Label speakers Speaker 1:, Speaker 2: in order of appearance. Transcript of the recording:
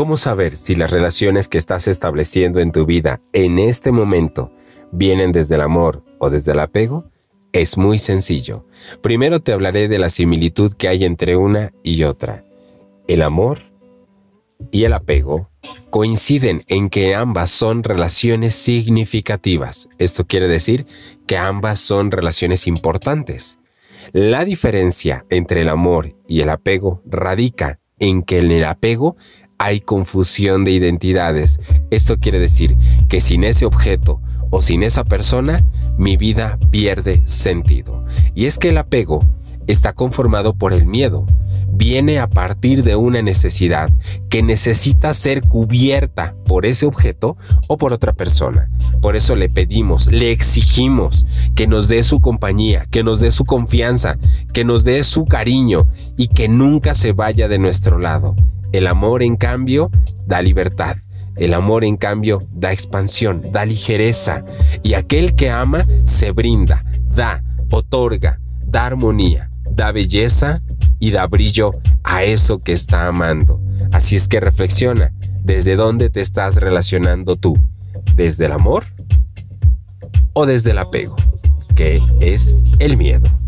Speaker 1: ¿Cómo saber si las relaciones que estás estableciendo en tu vida en este momento vienen desde el amor o desde el apego? Es muy sencillo. Primero te hablaré de la similitud que hay entre una y otra. El amor y el apego coinciden en que ambas son relaciones significativas. Esto quiere decir que ambas son relaciones importantes. La diferencia entre el amor y el apego radica en que en el apego hay confusión de identidades. Esto quiere decir que sin ese objeto o sin esa persona, mi vida pierde sentido. Y es que el apego está conformado por el miedo. Viene a partir de una necesidad que necesita ser cubierta por ese objeto o por otra persona. Por eso le pedimos, le exigimos que nos dé su compañía, que nos dé su confianza, que nos dé su cariño y que nunca se vaya de nuestro lado. El amor, en cambio, da libertad. El amor, en cambio, da expansión, da ligereza. Y aquel que ama se brinda, da, otorga, da armonía, da belleza y da brillo a eso que está amando. Así es que reflexiona, ¿desde dónde te estás relacionando tú? ¿Desde el amor o desde el apego? Que es el miedo.